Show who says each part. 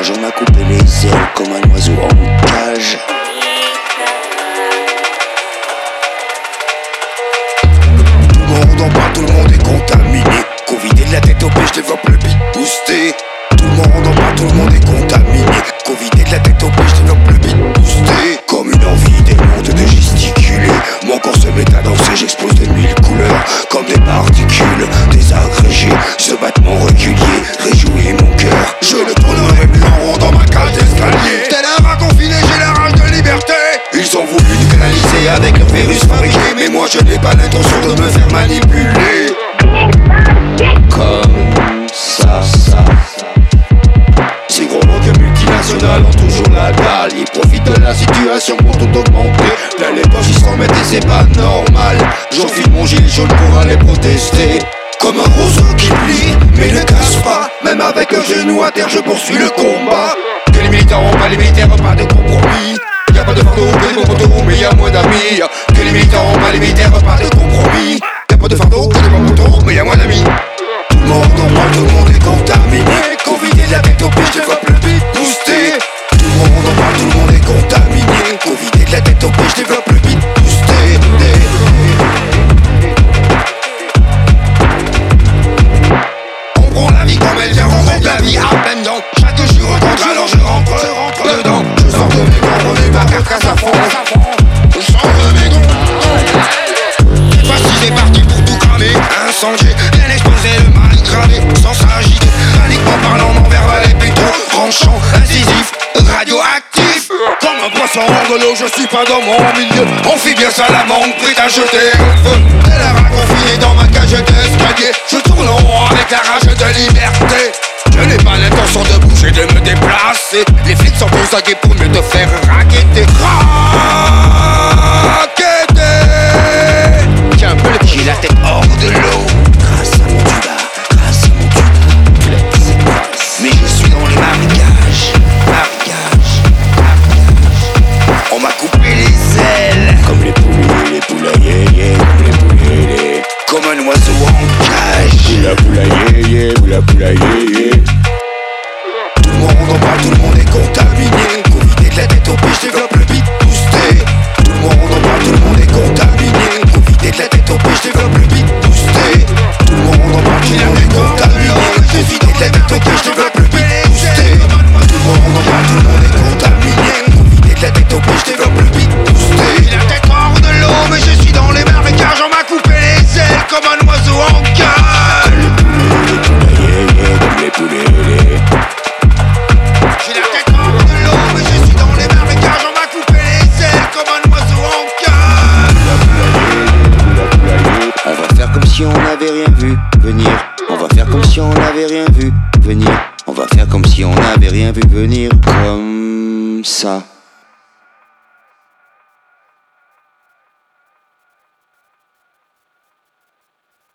Speaker 1: marécage, on a coupé les ailes comme un oiseau en cage. Tout le monde en parle, tout le monde est contaminé. Covidé de la tête au pied, je développe le beat boosté. Tout le monde en parle, tout le monde est contaminé. Covidé de la tête au pied, je développe le beat boosté. Comme une envie des mondes de gesticuler. Mon corps se met à danser, j'explose de mille couleurs. Comme des particules désagrégées. Ce battement régulier moi je n'ai pas l'intention de me faire manipuler. Comme ça, ça. Ces gros banques multinationales ont toujours la dalle. Ils profitent de la situation pour tout augmenter. Plein les poches ils s'en mettent et c'est pas normal. J'enfile mon gilet jaune pour aller protester. Comme un roseau qui plie mais ne casse pas. Même avec un genou à terre je poursuis le combat. Que les militaires ont pas les militaires pas de compromis. Y'a pas de fardeau, que des bons mais y'a moins d'amis Pas les militaires pas de compromis. Y'a pas de fardeau, cramer Incendié, bien exposé, le mal gravé Sans s'agiter, paniquement parlant Mon verbal est plutôt tranchant Incisif, radioactif Comme un poisson l'eau, je suis pas dans mon milieu. On fit bien ça la manque, prêt à jeter au feu. Elle a confiné dans ma cage d'escalier. Je tourne en rond avec la rage de liberté. Je n'ai pas l'intention de bouger, de me déplacer. Les flics sont aguets pour mieux te faire Raqueter yeah. Tout le monde en parle, tout le monde est contaminé Covidé de la tête au pied, je développe On va faire comme si on n'avait rien vu venir. On va faire comme si on n'avait rien vu venir. Comme ça.